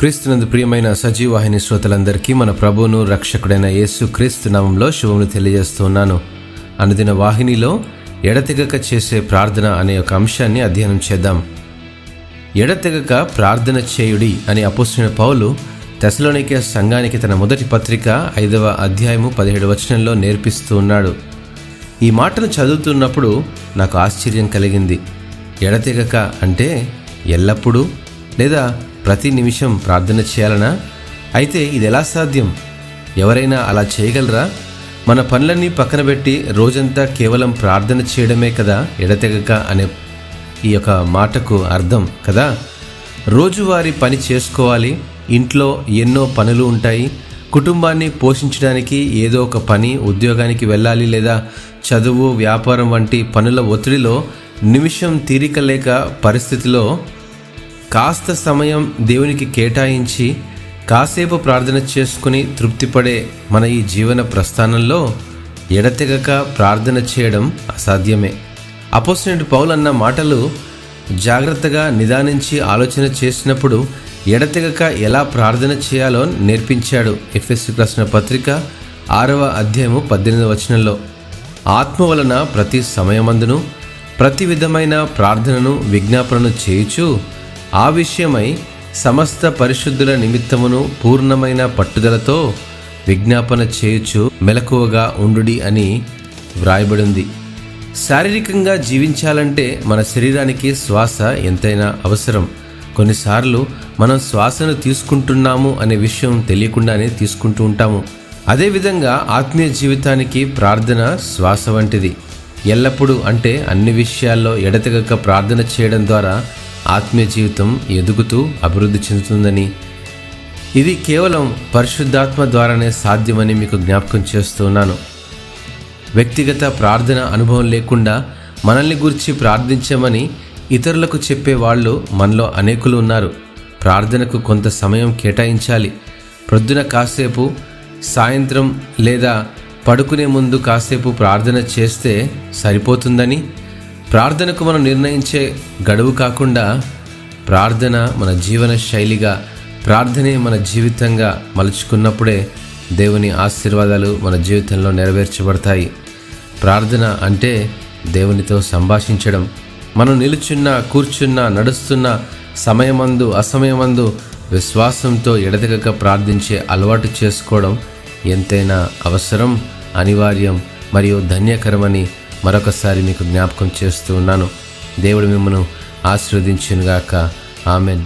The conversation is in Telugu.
క్రీస్తునందు ప్రియమైన సజీవాహిని శ్రోతలందరికీ మన ప్రభువును రక్షకుడైన యేసు క్రీస్తు నామంలో శుభములు తెలియజేస్తున్నాను అనుదిన వాహినిలో ఎడతెగక చేసే ప్రార్థన అనే ఒక అంశాన్ని అధ్యయనం చేద్దాం. ఎడతెగక ప్రార్థన చేయుడి అని అపోసిన పౌలు తెసలోనికే సంఘానికి తన మొదటి పత్రిక ఐదవ అధ్యాయము పదిహేడు వచనంలో నేర్పిస్తూ ఉన్నాడు. ఈ మాటను చదువుతున్నప్పుడు నాకు ఆశ్చర్యం కలిగింది. ఎడతెగక అంటే ఎల్లప్పుడూ లేదా ప్రతి నిమిషం ప్రార్థన చేయాలనా? అయితే ఇది ఎలా సాధ్యం? ఎవరైనా అలా చేయగలరా? మన పనులన్నీ పక్కన పెట్టి రోజంతా కేవలం ప్రార్థన చేయడమే కదా ఎడతెగక అనే ఈ యొక్క మాటకు అర్థం కదా? రోజువారీ పని చేసుకోవాలి ఇంట్లో ఎన్నో పనులు ఉంటాయి కుటుంబాన్ని పోషించడానికి ఏదో ఒక పని ఉద్యోగానికి వెళ్ళాలి లేదా చదువు వ్యాపారం వంటి పనుల ఒత్తిడిలో నిమిషం తీరిక లేక పరిస్థితిలో కాస్త సమయం దేవునికి కేటాయించి కాసేపు ప్రార్థన చేసుకుని తృప్తిపడే మన ఈ జీవన ప్రస్థానంలో ఎడతెగక ప్రార్థన చేయడం అసాధ్యమే. అపోసినెంట్ పౌల్ అన్న మాటలు జాగ్రత్తగా నిదానించి ఆలోచన చేసినప్పుడు ఎడతెగక ఎలా ప్రార్థన చేయాలో నేర్పించాడు ఎఫ్ఎస్సి ప్రశ్న పత్రిక ఆరవ అధ్యాయము పద్దెనిమిదవ వచనంలో. ఆత్మ వలన ప్రతి సమయమందును ప్రతి విధమైన ప్రార్థనను విజ్ఞాపనను చేయుచు ఆ విషయమై సమస్త పరిశుద్ధుల నిమిత్తమును పూర్ణమైన పట్టుదలతో విజ్ఞాపన చేయొచ్చు మెలకువగా ఉండుడి అని వ్రాయబడింది. శారీరకంగా జీవించాలంటే మన శరీరానికి శ్వాస ఎంతైనా అవసరం. కొన్నిసార్లు మనం శ్వాసను తీసుకుంటున్నాము అనే విషయం తెలియకుండానే తీసుకుంటూ ఉంటాము. అదేవిధంగా ఆత్మీయ జీవితానికి ప్రార్థన శ్వాస వంటిది. ఎల్లప్పుడూ అంటే అన్ని విషయాల్లో ఎడతెగక ప్రార్థన చేయడం ద్వారా ఆత్మీయ జీవితం ఎదుగుతూ అభివృద్ధి చెందుతుందని. ఇది కేవలం పరిశుద్ధాత్మ ద్వారానే సాధ్యమని మీకు జ్ఞాపకం చేస్తున్నాను. వ్యక్తిగత ప్రార్థన అనుభవం లేకుండా మనల్ని గురించి ప్రార్థించమని ఇతరులకు చెప్పే వాళ్ళు మనలో అనేకులు ఉన్నారు. ప్రార్థనకు కొంత సమయం కేటాయించాలి. ప్రొద్దున కాసేపు సాయంత్రం లేదా పడుకునే ముందు కాసేపు ప్రార్థన చేస్తే సరిపోతుందని ప్రార్థనకు మనం నిర్ణయించే గడువు కాకుండా ప్రార్థన మన జీవన శైలిగా ప్రార్థనే మన జీవితంగా మలుచుకున్నప్పుడే దేవుని ఆశీర్వాదాలు మన జీవితంలో నెరవేర్చబడతాయి. ప్రార్థన అంటే దేవునితో సంభాషించడం. మనం నిలుచున్న కూర్చున్న నడుస్తున్న సమయమందు అసమయమందు విశ్వాసంతో ఎడతెగక ప్రార్థించే అలవాటు చేసుకోవడం ఎంతైనా అవసరం అనివార్యం మరియు ధన్యకరమని మరొకసారి మీకు జ్ఞాపకం చేస్తూ ఉన్నాను. దేవుడు మిమ్మను ఆశీర్వదించునుగాక. ఆమెన్.